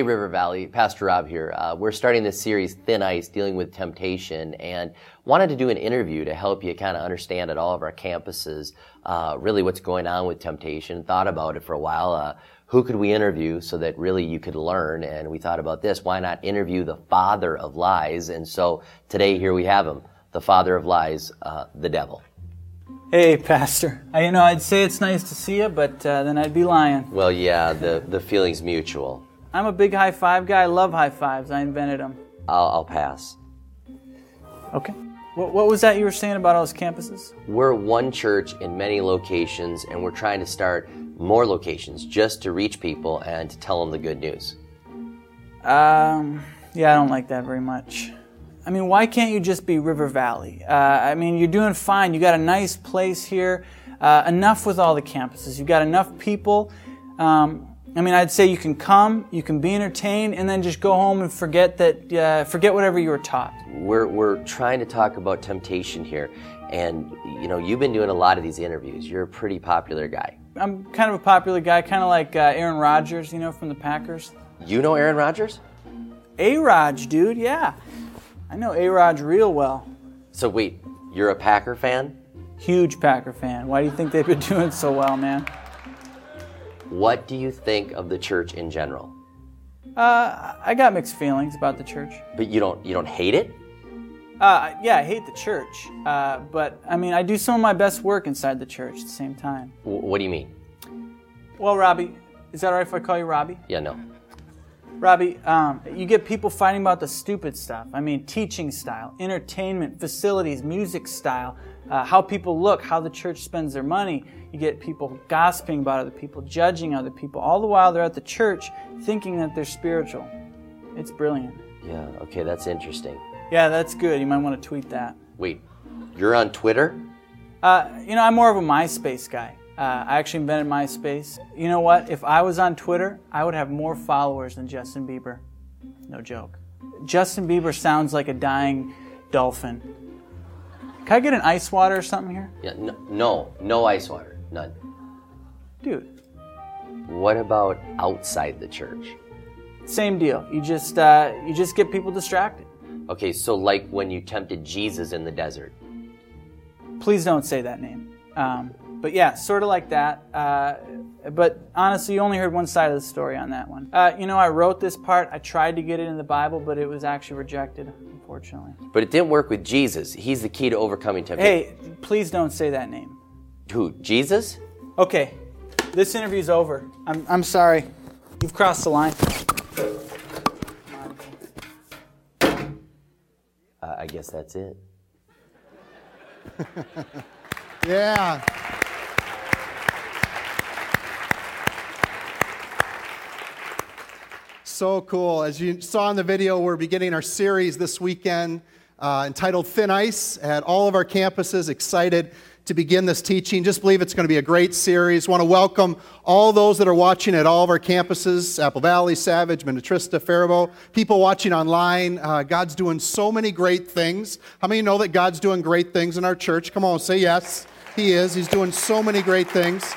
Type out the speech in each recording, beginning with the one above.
Hey, River Valley, Pastor Rob here. Uh, we're starting this series, Thin Ice, dealing with temptation, and wanted to do an interview to help you kind of understand at all of our campuses uh, really what's going on with temptation. Thought about it for a while. Uh, who could we interview so that really you could learn? And we thought about this. Why not interview the father of lies? And so today, here we have him, the father of lies, uh, the devil. Hey, Pastor. I, you know, I'd say it's nice to see you, but uh, then I'd be lying. Well, yeah, the, the feeling's mutual. I'm a big high five guy. I love high fives. I invented them. I'll, I'll pass. Okay. What, what was that you were saying about all those campuses? We're one church in many locations, and we're trying to start more locations just to reach people and to tell them the good news. Um, yeah, I don't like that very much. I mean, why can't you just be River Valley? Uh, I mean, you're doing fine. You got a nice place here. Uh, enough with all the campuses. You've got enough people. Um, I mean, I'd say you can come, you can be entertained, and then just go home and forget that, uh, forget whatever you were taught. We're, we're trying to talk about temptation here. And, you know, you've been doing a lot of these interviews. You're a pretty popular guy. I'm kind of a popular guy, kind of like uh, Aaron Rodgers, you know, from the Packers. You know Aaron Rodgers? A Rod, dude, yeah. I know A Rod real well. So, wait, you're a Packer fan? Huge Packer fan. Why do you think they've been doing so well, man? What do you think of the church in general? Uh, I got mixed feelings about the church. But you don't you don't hate it? Uh, yeah, I hate the church. Uh, but I mean, I do some of my best work inside the church at the same time. W- what do you mean? Well, Robbie, is that all right if I call you Robbie? Yeah, no. Robbie, um, you get people fighting about the stupid stuff. I mean, teaching style, entertainment, facilities, music style, uh, how people look, how the church spends their money. You get people gossiping about other people, judging other people, all the while they're at the church thinking that they're spiritual. It's brilliant. Yeah, okay, that's interesting. Yeah, that's good. You might want to tweet that. Wait, you're on Twitter? Uh, you know, I'm more of a MySpace guy. Uh, I actually invented MySpace. You know what? If I was on Twitter, I would have more followers than Justin Bieber. No joke. Justin Bieber sounds like a dying dolphin. Can I get an ice water or something here? Yeah, no, no, no ice water, none. Dude, What about outside the church? same deal. You just uh, you just get people distracted. Okay, so like when you tempted Jesus in the desert. Please don't say that name. Um, but yeah, sort of like that. Uh, but honestly, you only heard one side of the story on that one. Uh, you know, I wrote this part. I tried to get it in the Bible, but it was actually rejected, unfortunately. But it didn't work with Jesus. He's the key to overcoming temptation. Hey, please don't say that name. Who? Jesus? Okay, this interview's over. I'm, I'm sorry. You've crossed the line. Uh, I guess that's it. Yeah. So cool. As you saw in the video, we're beginning our series this weekend uh, entitled Thin Ice at all of our campuses. Excited to begin this teaching. Just believe it's going to be a great series. Want to welcome all those that are watching at all of our campuses Apple Valley, Savage, Minnetrista, Faribault, people watching online. Uh, God's doing so many great things. How many know that God's doing great things in our church? Come on, say yes. He is. He's doing so many great things.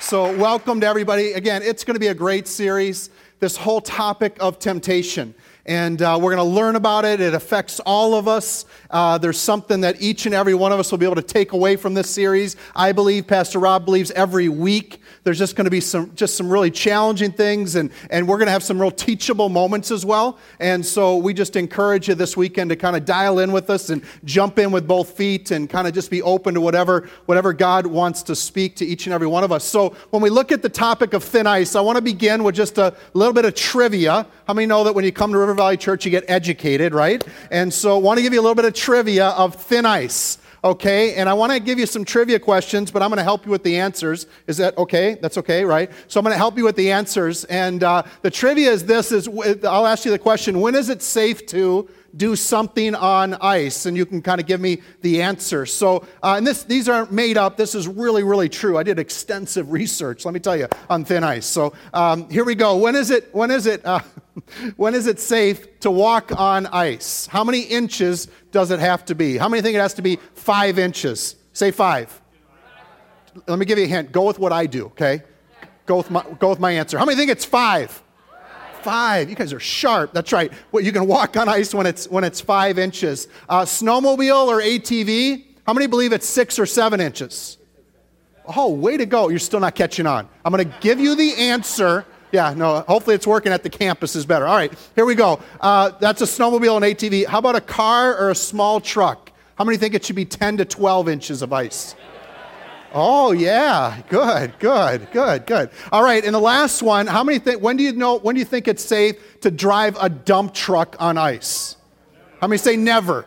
So, welcome to everybody. Again, it's going to be a great series. This whole topic of temptation. And uh, we're going to learn about it. It affects all of us. Uh, there's something that each and every one of us will be able to take away from this series. I believe, Pastor Rob believes, every week there's just going to be some just some really challenging things, and, and we're going to have some real teachable moments as well. And so we just encourage you this weekend to kind of dial in with us and jump in with both feet and kind of just be open to whatever, whatever God wants to speak to each and every one of us. So when we look at the topic of thin ice, I want to begin with just a little bit of trivia. How many know that when you come to River Valley Church, you get educated, right? And so I want to give you a little bit of trivia of thin ice okay? And I want to give you some trivia questions, but I'm going to help you with the answers. Is that okay? That's okay, right? So I'm going to help you with the answers. And uh, the trivia is this: is I'll ask you the question: When is it safe to do something on ice? And you can kind of give me the answer. So, uh, and this, these aren't made up. This is really, really true. I did extensive research. Let me tell you on thin ice. So um, here we go. When is it? When is it? Uh, when is it safe to walk on ice? How many inches does it have to be? How many think it has to be five inches? Say five. Let me give you a hint. Go with what I do, okay? Go with my, go with my answer. How many think it's five? Five. You guys are sharp. That's right. You can walk on ice when it's when it's five inches. Uh, snowmobile or ATV? How many believe it's six or seven inches? Oh, way to go. You're still not catching on. I'm going to give you the answer. Yeah, no, hopefully it's working at the campus is better. All right, here we go. Uh, that's a snowmobile and ATV. How about a car or a small truck? How many think it should be 10 to 12 inches of ice? Oh yeah, good, good, good, good. All right, and the last one. How many think? When do you know? When do you think it's safe to drive a dump truck on ice? How many say never?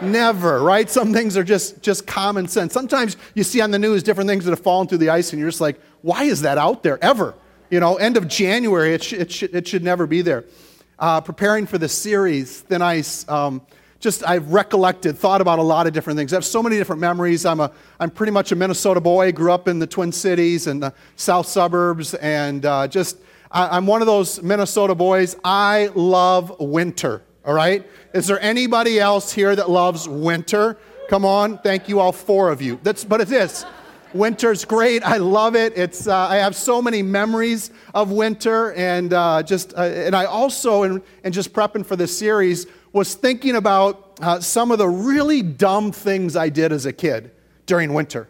Never, right? Some things are just just common sense. Sometimes you see on the news different things that have fallen through the ice, and you're just like, why is that out there ever? You know, end of January, it, sh- it, sh- it should never be there. Uh, preparing for the series, Thin Ice. Um, just I've recollected, thought about a lot of different things. I have so many different memories. I'm a I'm pretty much a Minnesota boy. Grew up in the Twin Cities and the South suburbs, and uh, just I, I'm one of those Minnesota boys. I love winter. All right. Is there anybody else here that loves winter? Come on, thank you all four of you. That's but it is. Winter's great. I love it. It's uh, I have so many memories of winter, and uh, just uh, and I also and, and just prepping for this series was thinking about uh, some of the really dumb things I did as a kid during winter.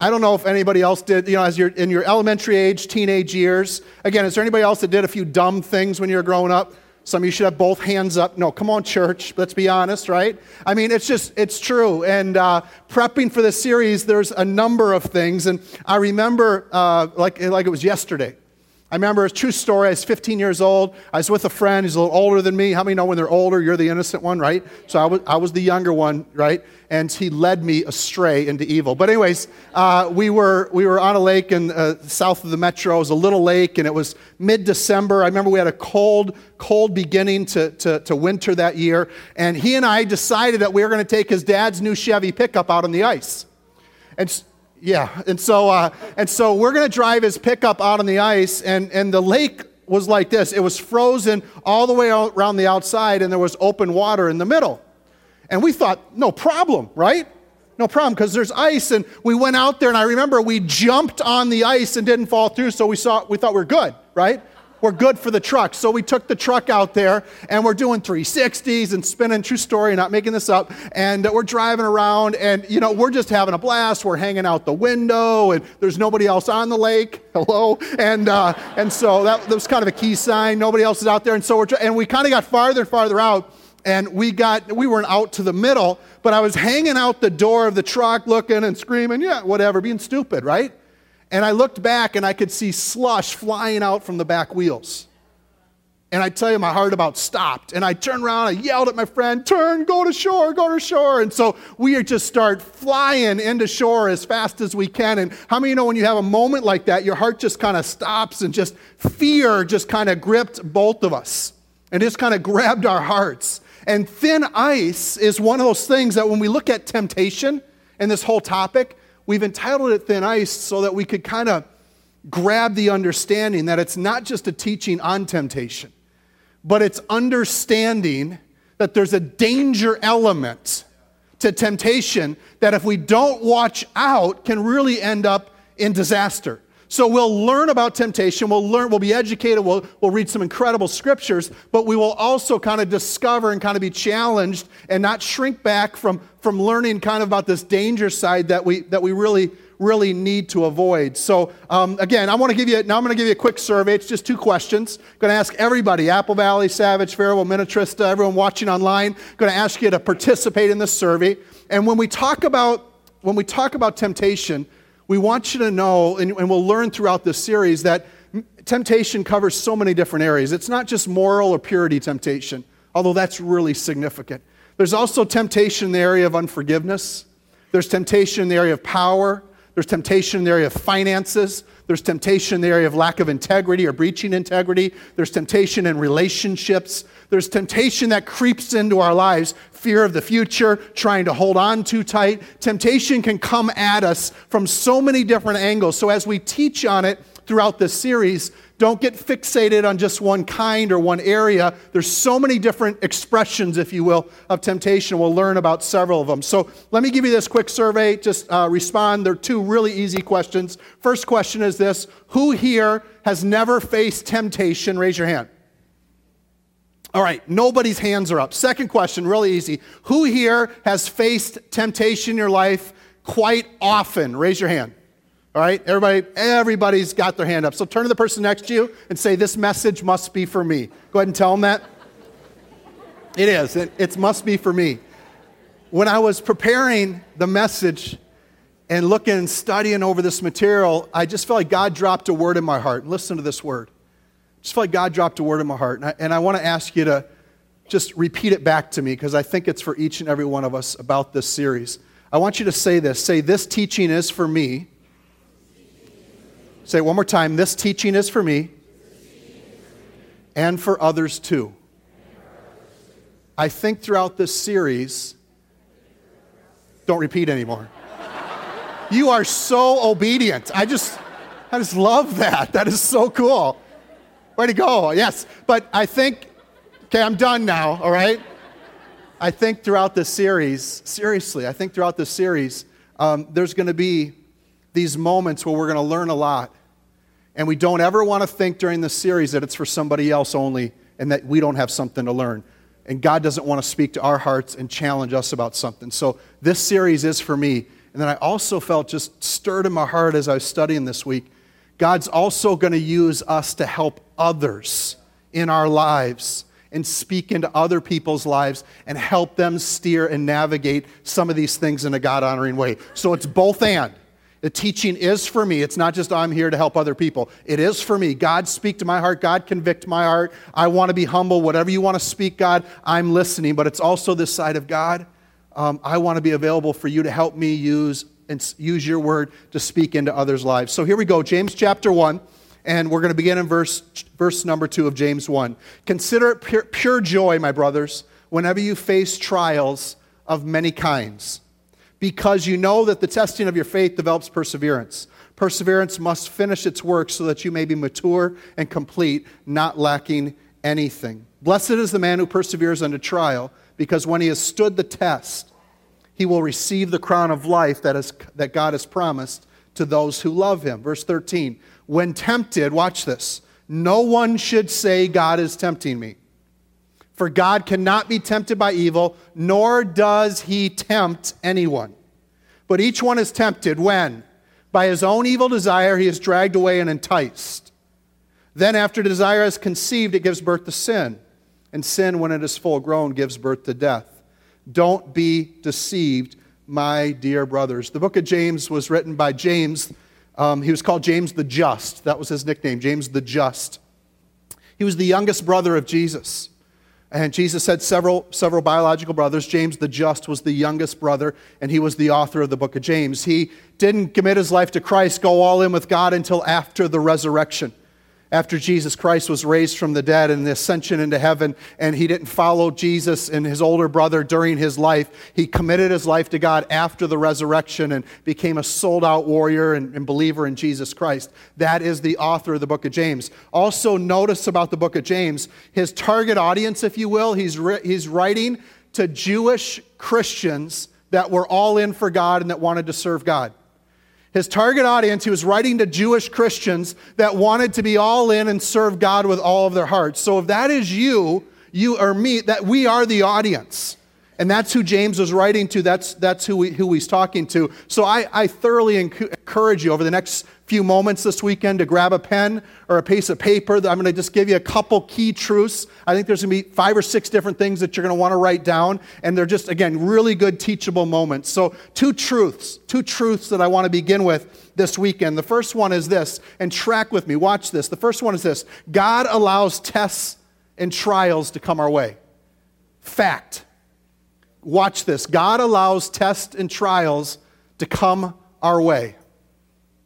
I don't know if anybody else did, you know, as you're in your elementary age, teenage years. Again, is there anybody else that did a few dumb things when you were growing up? Some of you should have both hands up. No, come on, church. Let's be honest, right? I mean, it's just, it's true. And uh, prepping for this series, there's a number of things. And I remember, uh, like, like it was yesterday, I remember a true story. I was 15 years old. I was with a friend. He's a little older than me. How many know when they're older, you're the innocent one, right? So I was, I was the younger one, right? And he led me astray into evil. But anyways, uh, we were we were on a lake in uh, south of the metro. It was a little lake, and it was mid-December. I remember we had a cold, cold beginning to, to, to winter that year. And he and I decided that we were going to take his dad's new Chevy pickup out on the ice. And yeah, and so uh, and so we're to drive his pickup out on the ice, and and the lake was like this. It was frozen all the way around the outside, and there was open water in the middle. And we thought, no problem, right? No problem, because there's ice. And we went out there, and I remember we jumped on the ice and didn't fall through, so we saw we thought we we're good, right? We're good for the truck. So we took the truck out there and we're doing 360s and spinning, true story, not making this up. And we're driving around and, you know, we're just having a blast. We're hanging out the window and there's nobody else on the lake. Hello. And, uh, and so that, that was kind of a key sign. Nobody else is out there. And so we're, and we kind of got farther and farther out and we got we weren't out to the middle but i was hanging out the door of the truck looking and screaming yeah whatever being stupid right and I looked back and I could see slush flying out from the back wheels. And I tell you, my heart about stopped. And I turned around, I yelled at my friend, Turn, go to shore, go to shore. And so we just start flying into shore as fast as we can. And how many you know when you have a moment like that, your heart just kind of stops and just fear just kind of gripped both of us and just kind of grabbed our hearts. And thin ice is one of those things that when we look at temptation and this whole topic, we've entitled it Thin Ice so that we could kind of grab the understanding that it's not just a teaching on temptation, but it's understanding that there's a danger element to temptation that if we don't watch out can really end up in disaster. So we'll learn about temptation, we'll learn, we'll be educated, we'll, we'll read some incredible scriptures, but we will also kind of discover and kind of be challenged and not shrink back from, from learning kind of about this danger side that we, that we really, really need to avoid. So um, again, I want to give you, now I'm going to give you a quick survey. It's just two questions. I'm going to ask everybody, Apple Valley, Savage, Faribault, Minnetrista, everyone watching online, I'm going to ask you to participate in this survey. And when we talk about, when we talk about temptation, we want you to know, and, and we'll learn throughout this series, that temptation covers so many different areas. It's not just moral or purity temptation, although that's really significant. There's also temptation in the area of unforgiveness. There's temptation in the area of power. There's temptation in the area of finances. There's temptation in the area of lack of integrity or breaching integrity. There's temptation in relationships. There's temptation that creeps into our lives fear of the future, trying to hold on too tight. Temptation can come at us from so many different angles. So, as we teach on it throughout this series, don't get fixated on just one kind or one area. There's so many different expressions, if you will, of temptation. We'll learn about several of them. So let me give you this quick survey. Just uh, respond. There are two really easy questions. First question is this Who here has never faced temptation? Raise your hand. All right, nobody's hands are up. Second question, really easy. Who here has faced temptation in your life quite often? Raise your hand. All right, everybody, everybody's got their hand up. So turn to the person next to you and say, This message must be for me. Go ahead and tell them that. It is. It, it must be for me. When I was preparing the message and looking and studying over this material, I just felt like God dropped a word in my heart. Listen to this word. Just felt like God dropped a word in my heart. And I, and I want to ask you to just repeat it back to me because I think it's for each and every one of us about this series. I want you to say this say, This teaching is for me. Say it one more time. This teaching is for me and for others too. I think throughout this series, don't repeat anymore. You are so obedient. I just, I just love that. That is so cool. Way to go. Yes. But I think, okay, I'm done now, all right? I think throughout this series, seriously, I think throughout this series, um, there's going to be these moments where we're going to learn a lot. And we don't ever want to think during this series that it's for somebody else only and that we don't have something to learn. And God doesn't want to speak to our hearts and challenge us about something. So this series is for me. And then I also felt just stirred in my heart as I was studying this week. God's also going to use us to help others in our lives and speak into other people's lives and help them steer and navigate some of these things in a God honoring way. So it's both and. The teaching is for me. It's not just I'm here to help other people. It is for me. God, speak to my heart. God, convict my heart. I want to be humble. Whatever you want to speak, God, I'm listening. But it's also this side of God um, I want to be available for you to help me use and use your word to speak into others' lives. So here we go, James chapter 1, and we're going to begin in verse, verse number 2 of James 1. Consider it pure, pure joy, my brothers, whenever you face trials of many kinds, because you know that the testing of your faith develops perseverance. Perseverance must finish its work so that you may be mature and complete, not lacking anything. Blessed is the man who perseveres under trial because when he has stood the test, he will receive the crown of life that, is, that God has promised to those who love him. Verse 13, when tempted, watch this, no one should say, God is tempting me. For God cannot be tempted by evil, nor does he tempt anyone. But each one is tempted when, by his own evil desire, he is dragged away and enticed. Then, after desire has conceived, it gives birth to sin and sin, when it is full grown, gives birth to death. Don't be deceived, my dear brothers. The book of James was written by James. Um, he was called James the Just. That was his nickname, James the Just. He was the youngest brother of Jesus. And Jesus had several, several biological brothers. James the Just was the youngest brother, and he was the author of the book of James. He didn't commit his life to Christ, go all in with God until after the resurrection after Jesus Christ was raised from the dead and the ascension into heaven, and he didn't follow Jesus and his older brother during his life. He committed his life to God after the resurrection and became a sold out warrior and, and, believer in Jesus Christ. That is the author of the book of James. Also, notice about the book of James, his target audience, if you will, he's, he's writing to Jewish Christians that were all in for God and that wanted to serve God. His target audience, he was writing to Jewish Christians that wanted to be all in and serve God with all of their hearts. So if that is you, you or me, that we are the audience. And that's who James was writing to. That's, that's who, we, who he's talking to. So I, I thoroughly encourage you over the next few moments this weekend to grab a pen or a piece of paper. I'm going to just give you a couple key truths. I think there's going to be five or six different things that you're going to want to write down. And they're just, again, really good teachable moments. So, two truths, two truths that I want to begin with this weekend. The first one is this, and track with me. Watch this. The first one is this God allows tests and trials to come our way. Fact. Watch this. God allows tests and trials to come our way.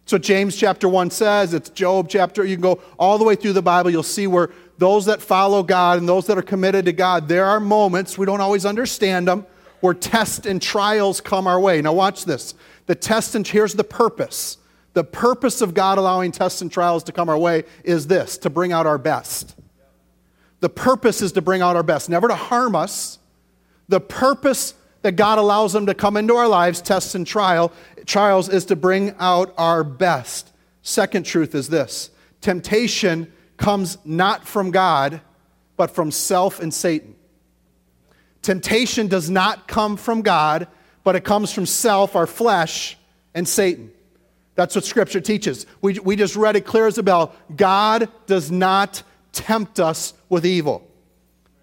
So James chapter 1 says, it's Job chapter, you can go all the way through the Bible, you'll see where those that follow God and those that are committed to God, there are moments, we don't always understand them, where tests and trials come our way. Now watch this. The test and here's the purpose. The purpose of God allowing tests and trials to come our way is this, to bring out our best. The purpose is to bring out our best, never to harm us, the purpose that God allows them to come into our lives, tests and trial, trials, is to bring out our best. Second truth is this temptation comes not from God, but from self and Satan. Temptation does not come from God, but it comes from self, our flesh, and Satan. That's what Scripture teaches. We, we just read it clear as a bell. God does not tempt us with evil.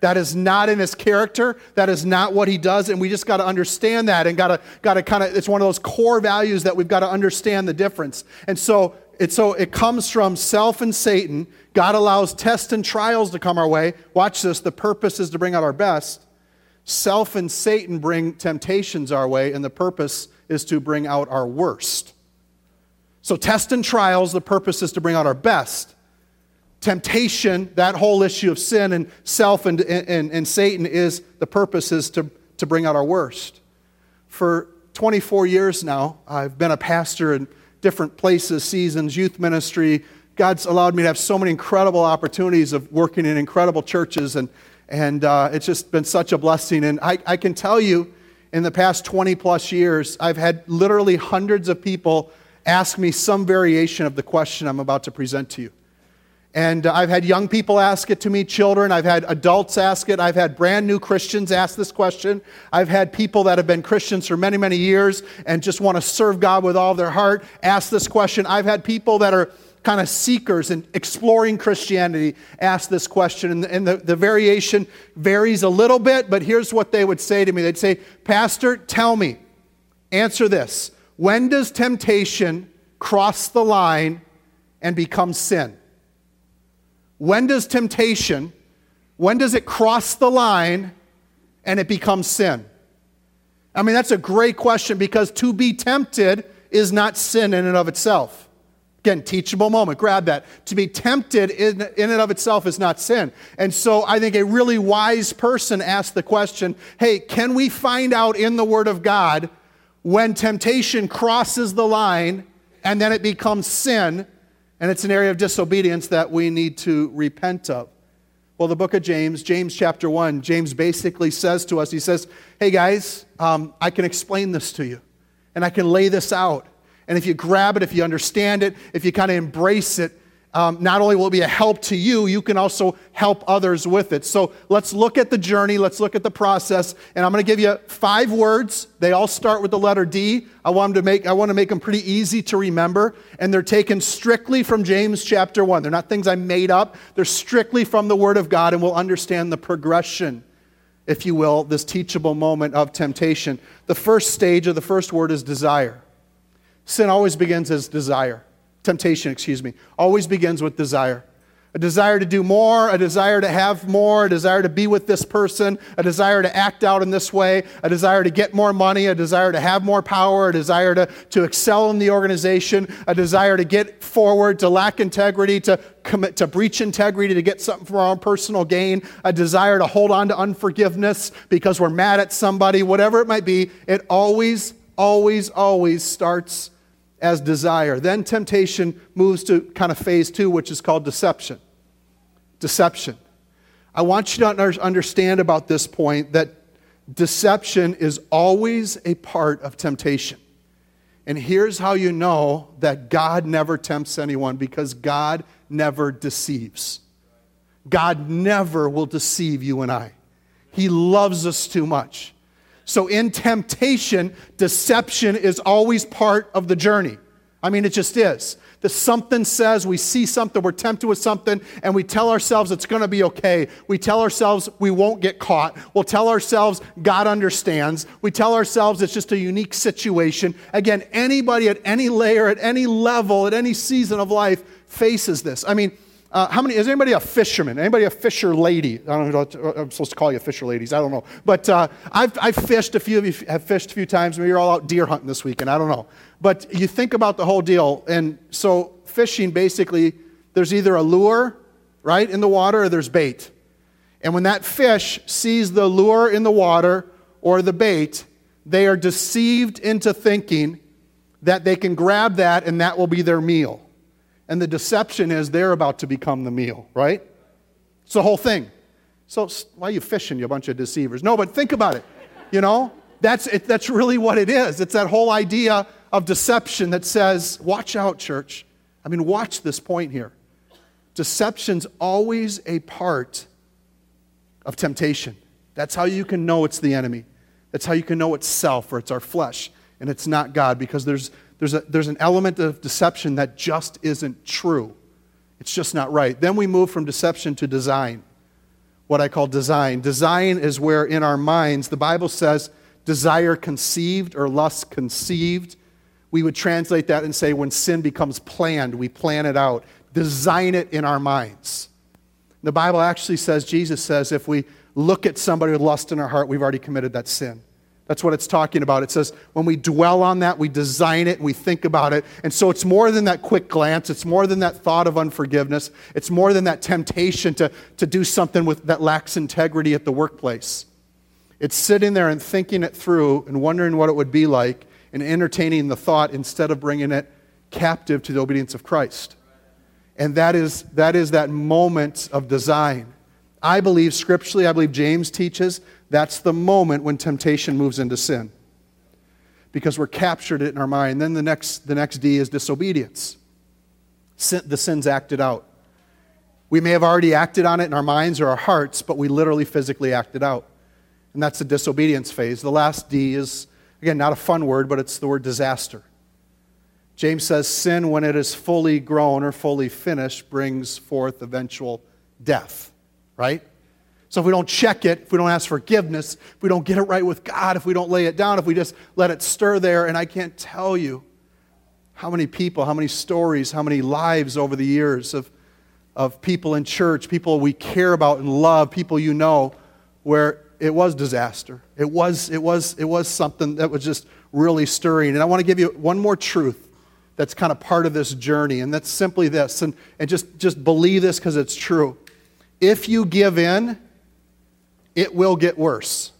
That is not in his character. That is not what he does. And we just got to understand that and got to, got to kind of, it's one of those core values that we've got to understand the difference. And so it, so it comes from self and Satan. God allows tests and trials to come our way. Watch this. The purpose is to bring out our best. Self and Satan bring temptations our way, and the purpose is to bring out our worst. So, test and trials, the purpose is to bring out our best. Temptation, that whole issue of sin and self and, and, and Satan, is the purpose is to, to bring out our worst. For 24 years now, I've been a pastor in different places, seasons, youth ministry. God's allowed me to have so many incredible opportunities of working in incredible churches and and uh, it's just been such a blessing. And I, I can tell you, in the past 20 plus years, I've had literally hundreds of people ask me some variation of the question I'm about to present to you. And uh, I've had young people ask it to me, children. I've had adults ask it. I've had brand new Christians ask this question. I've had people that have been Christians for many, many years and just want to serve God with all their heart ask this question. I've had people that are kind of seekers and exploring Christianity ask this question. And, and the, the variation varies a little bit, but here's what they would say to me they'd say, Pastor, tell me, answer this. When does temptation cross the line and become sin? When does temptation, when does it cross the line and it becomes sin? I mean, that's a great question because to be tempted is not sin in and of itself. Again, teachable moment. Grab that. To be tempted in, in and of itself is not sin. And so I think a really wise person asked the question hey, can we find out in the Word of God when temptation crosses the line and then it becomes sin and it's an area of disobedience that we need to repent of? Well, the book of James, James chapter 1, James basically says to us, he says, hey guys, um, I can explain this to you and I can lay this out. And if you grab it, if you understand it, if you kind of embrace it, um, not only will it be a help to you, you can also help others with it. So let's look at the journey, let's look at the process, and I'm going to give you five words. They all start with the letter D. I want, to make, I want to make them pretty easy to remember, and they're taken strictly from James chapter 1. They're not things I made up, they're strictly from the Word of God, and we'll understand the progression, if you will, this teachable moment of temptation. The first stage of the first word is desire. Sin always begins as desire. Temptation, excuse me, always begins with desire. A desire to do more, a desire to have more, a desire to be with this person, a desire to act out in this way, a desire to get more money, a desire to have more power, a desire to, to excel in the organization, a desire to get forward, to lack integrity, to commit to breach integrity, to get something for our own personal gain, a desire to hold on to unforgiveness because we're mad at somebody, whatever it might be, it always, always, always starts as desire. Then temptation moves to kind of phase two, which is called deception. Deception. I want you to understand about this point that deception is always a part of temptation. And here's how you know that God never tempts anyone because God never deceives. God never will deceive you and I. He loves us too much. So in temptation, deception is always part of the journey. I mean, it just is. The something says we see something, we're tempted with something, and we tell ourselves it's going to be okay. We tell ourselves we won't get caught. We'll tell ourselves God understands. We tell ourselves it's just a unique situation. Again, anybody at any layer, at any level, at any season of life faces this. I mean, uh, how many is anybody a fisherman? Anybody a fisher lady? I don't know. I'm supposed to call you fisher ladies. I don't know. But uh, I've, I've fished a few of you have fished a few times. Maybe you're all out deer hunting this weekend. I don't know. But you think about the whole deal, and so fishing basically, there's either a lure, right, in the water, or there's bait. And when that fish sees the lure in the water or the bait, they are deceived into thinking that they can grab that and that will be their meal. And the deception is they're about to become the meal, right? It's the whole thing. So why are you fishing, you bunch of deceivers? No, but think about it. You know, that's, it, that's really what it is. It's that whole idea of deception that says, watch out, church. I mean, watch this point here. Deception's always a part of temptation. That's how you can know it's the enemy. That's how you can know it's self or it's our flesh and it's not God because there's, there's, a, there's an element of deception that just isn't true. It's just not right. Then we move from deception to design, what I call design. Design is where in our minds, the Bible says, desire conceived or lust conceived. We would translate that and say, when sin becomes planned, we plan it out, design it in our minds. The Bible actually says, Jesus says, if we look at somebody with lust in our heart, we've already committed that sin. That's what it's talking about. It says when we dwell on that, we design it, we think about it. And so it's more than that quick glance, it's more than that thought of unforgiveness, it's more than that temptation to, to do something with, that lacks integrity at the workplace. It's sitting there and thinking it through and wondering what it would be like and entertaining the thought instead of bringing it captive to the obedience of Christ. And that is that, is that moment of design. I believe scripturally, I believe James teaches that's the moment when temptation moves into sin. Because we're captured it in our mind. Then the next, the next D is disobedience. Sin, the sin's acted out. We may have already acted on it in our minds or our hearts, but we literally physically acted out. And that's the disobedience phase. The last D is, again, not a fun word, but it's the word disaster. James says sin, when it is fully grown or fully finished, brings forth eventual death, right? So if we don't check it, if we don't ask forgiveness, if we don't get it right with God, if we don't lay it down, if we just let it stir there, and I can't tell you how many people, how many stories, how many lives over the years of, of people in church, people we care about and love, people you know, where it was disaster. It was, it was, it was something that was just really stirring. And I want to give you one more truth that's kind of part of this journey, and that's simply this, and, and just, just believe this because it's true. If you give in, it will get worse.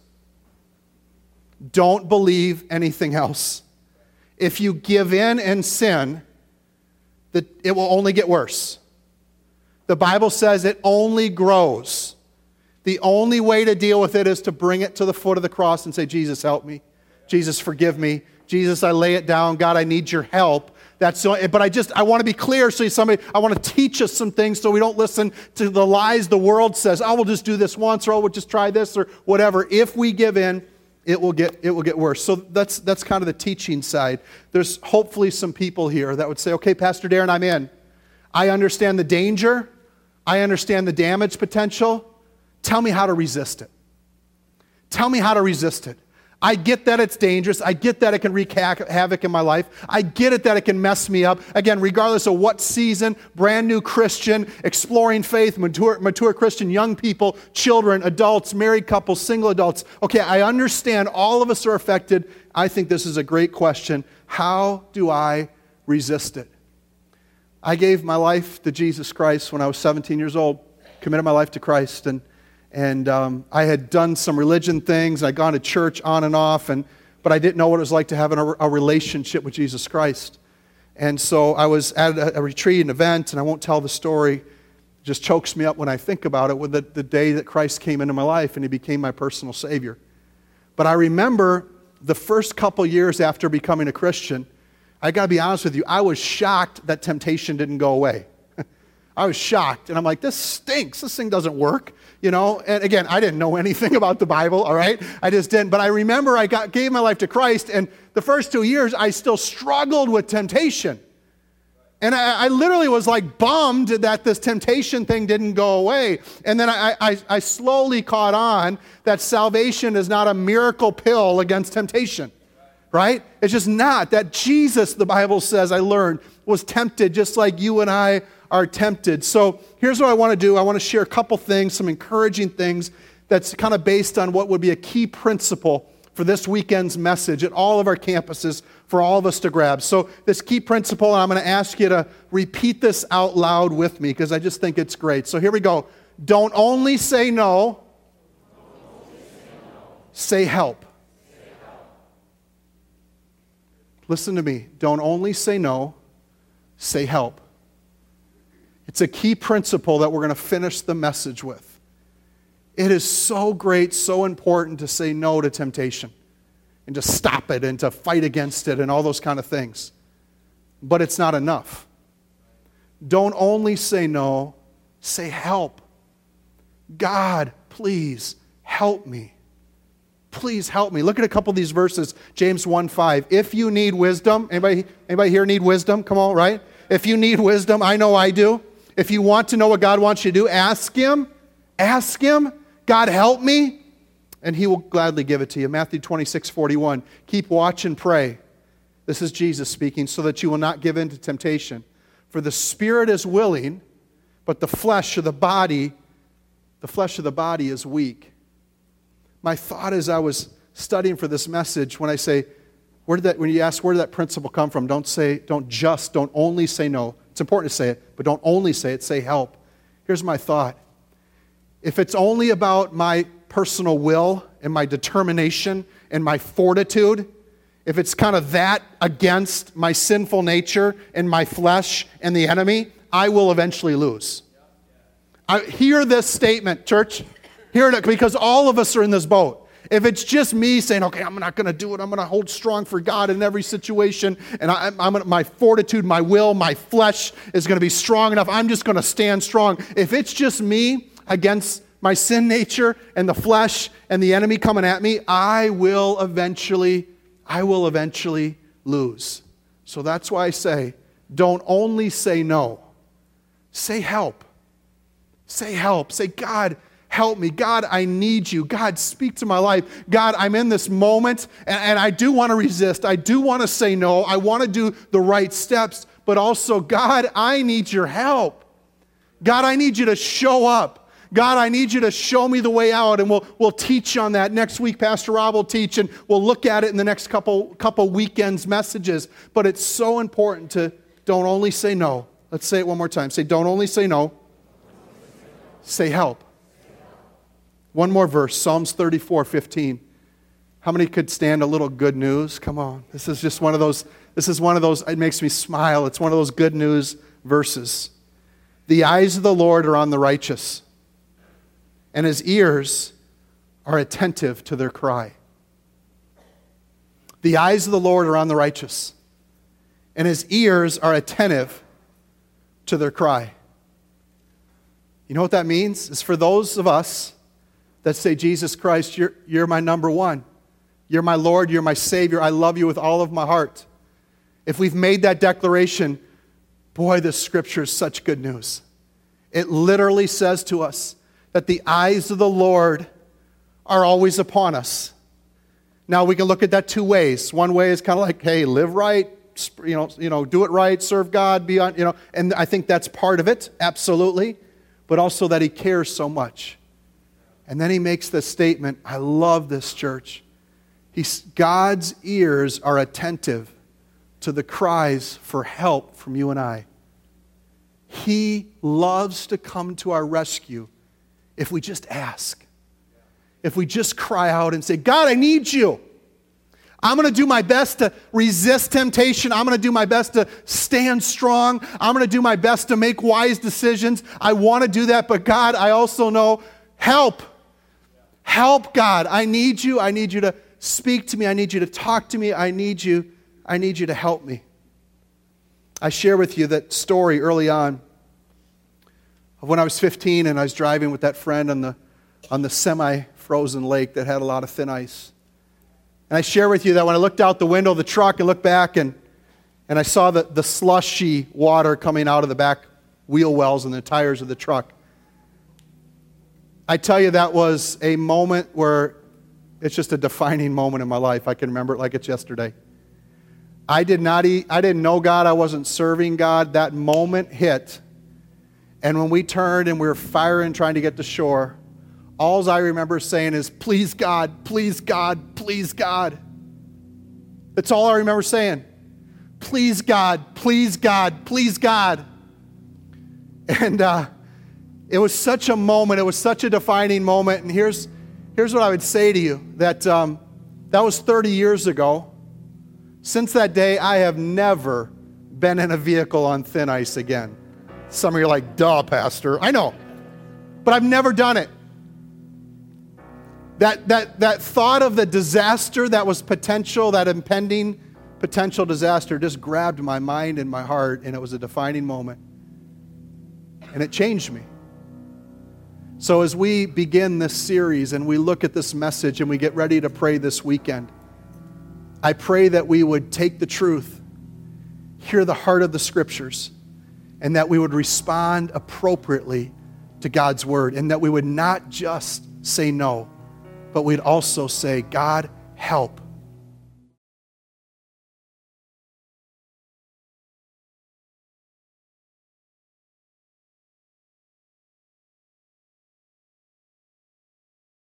Don't believe anything else. If you give in and sin, that it will only get worse. The Bible says it only grows. The only way to deal with it is to bring it to the foot of the cross and say, Jesus, help me. Jesus, forgive me. Jesus, I lay it down. God, I need your help. That's so, eh, but I just, I want to be clear so somebody, I want to teach us some things so we don't listen to the lies the world says. Oh, we'll just do this once or oh, we'll just try this or whatever. If we give in, it will get, it will get worse. So that's, that's kind of the teaching side. There's hopefully some people here that would say, okay, Pastor Darren, I'm in. I understand the danger. I understand the damage potential. Tell me how to resist it. Tell me how to resist it. I get that it's dangerous. I get that it can wreak havoc in my life. I get it that it can mess me up. Again, regardless of what season, brand new Christian, exploring faith, mature, mature Christian, young people, children, adults, married couples, single adults. Okay, I understand all of us are affected. I think this is a great question. How do I resist it? I gave my life to Jesus Christ when I was 17 years old, committed my life to Christ, and and um, I had done some religion things. I'd gone to church on and off, and, but I didn't know what it was like to have a, a relationship with Jesus Christ. And so I was at a, a, retreat, an event, and I won't tell the story. It just chokes me up when I think about it, with the, the day that Christ came into my life and he became my personal Savior. But I remember the first couple years after becoming a Christian, I got to be honest with you, I was shocked that temptation didn't go away. I was shocked, and I'm like, this stinks. This thing doesn't work you know? And again i didn't know anything about the bible all right? I just didn't. But i remember i got, gave my life to christ and the first two years i still struggled with temptation. And I, I literally was like bummed that this temptation thing didn't go away. And then I, I, I slowly caught on that salvation is not a miracle pill against temptation right? It's just not. That jesus the bible says i learned was tempted just like you and i are tempted. So here's what I want to do I want to share a couple things, some encouraging things that's kind of based on what would be a key principle for this weekend's message at all of our campuses for all of us to grab. So, this key principle, and I'm going to ask you to repeat this out loud with me because I just think it's great. So, here we go. Don't only say no, say help. Listen to me. Don't only say no, say help. It's a key principle that we're going to finish the message with. It is so great, so important to say no to temptation and to stop it and to fight against it and all those kind of things. But it's not enough. Don't only say no, say help. God, please help me. Please help me. Look at a couple of these verses. James 1 5. If you need wisdom, anybody, anybody here need wisdom? Come on, right? If you need wisdom, I know I do. If you want to know what God wants you to do, ask Him. Ask Him. God, help me. And He will gladly give it to you. Matthew 26 41. Keep watch and pray. This is Jesus speaking, so that you will not give in to temptation. For the spirit is willing, but the flesh or the body, the flesh of the body is weak my thought as I was studying for this message, when I say, where did that, when you ask where did that principle come from, don't say, don't just, don't only say no. It's important to say it, but don't only say it, say help. Here's my thought. If it's only about my personal will and my determination and my fortitude, if it's kind of that against my sinful nature and my flesh and the enemy, I will eventually lose. I hear this statement, church. Hear it because all of us are in this boat. If it's just me saying, okay, I'm not going to do it, I'm going to hold strong for God in every situation, and I, am my fortitude, my will, my flesh is going to be strong enough, I'm just going to stand strong. If it's just me against my sin nature and the flesh and the enemy coming at me, I will eventually, I will eventually lose. So that's why I say, don't only say no, say help. Say help. Say, God, help me. God, I need you. God, speak to my life. God, I'm in this moment and, and I do want to resist. I do want to say no. I want to do the right steps, but also, God, I need your help. God, I need you to show up. God, I need you to show me the way out, and we'll, we'll teach on that. Next week, Pastor Rob will teach, and we'll look at it in the next couple, couple weekends' messages. But it's so important to don't only say no. Let's say it one more time. Say, don't only say no, say help. One more verse, Psalms 34 15. How many could stand a little good news? Come on. This is just one of those, this is one of those, it makes me smile. It's one of those good news verses. The eyes of the Lord are on the righteous, and his ears are attentive to their cry. The eyes of the Lord are on the righteous, and his ears are attentive to their cry. You know what that means? It's for those of us that say, Jesus Christ, you're, you're my number one. You're my Lord. You're my Savior. I love you with all of my heart. If we've made that declaration, boy, this scripture is such good news. It literally says to us that the eyes of the Lord are always upon us. Now, we can look at that two ways. One way is kind of like, hey, live right, you know, you know, do it right, serve God, be on, you know, and I think that's part of it, absolutely. But also that He cares so much and then he makes this statement I love this church. He's, God's ears are attentive to the cries for help from you and I. He loves to come to our rescue if we just ask. If we just cry out and say, God, I need you. I'm going to do my best to resist temptation. I'm going to do my best to stand strong. I'm going to do my best to make wise decisions. I want to do that, but God, I also know help. Help, God. I need you. I need you to speak to me. I need you to talk to me. I need you. I need you to help me. I share with you that story early on of when I was 15 and I was driving with that friend on the, on the semi frozen lake that had a lot of thin ice. And I share with you that when I looked out the window of the truck and looked back and, and I saw the, the slushy water coming out of the back wheel wells and the tires of the truck, I tell you, that was a moment where it's just a defining moment in my life. I can remember it like it's yesterday. I did not eat, I didn't know God, I wasn't serving God. That moment hit. And when we turned and we were firing trying to get to shore, all I remember saying is, Please God, please God, please God. That's all I remember saying. Please God, please God, please God. And uh, it was such a moment, it was such a defining moment. And here's, here's what I would say to you that um, that was 30 years ago. Since that day, I have never been in a vehicle on thin ice again. Some of you are like, duh, Pastor. I know, but I've never done it. That, that, that thought of the disaster that was potential, that impending potential disaster, just grabbed my mind and my heart, and it was a defining moment. And it changed me. So, as we begin this series and we look at this message and we get ready to pray this weekend, I pray that we would take the truth, hear the heart of the scriptures, and that we would respond appropriately to God's word, and that we would not just say no, but we'd also say, God, help.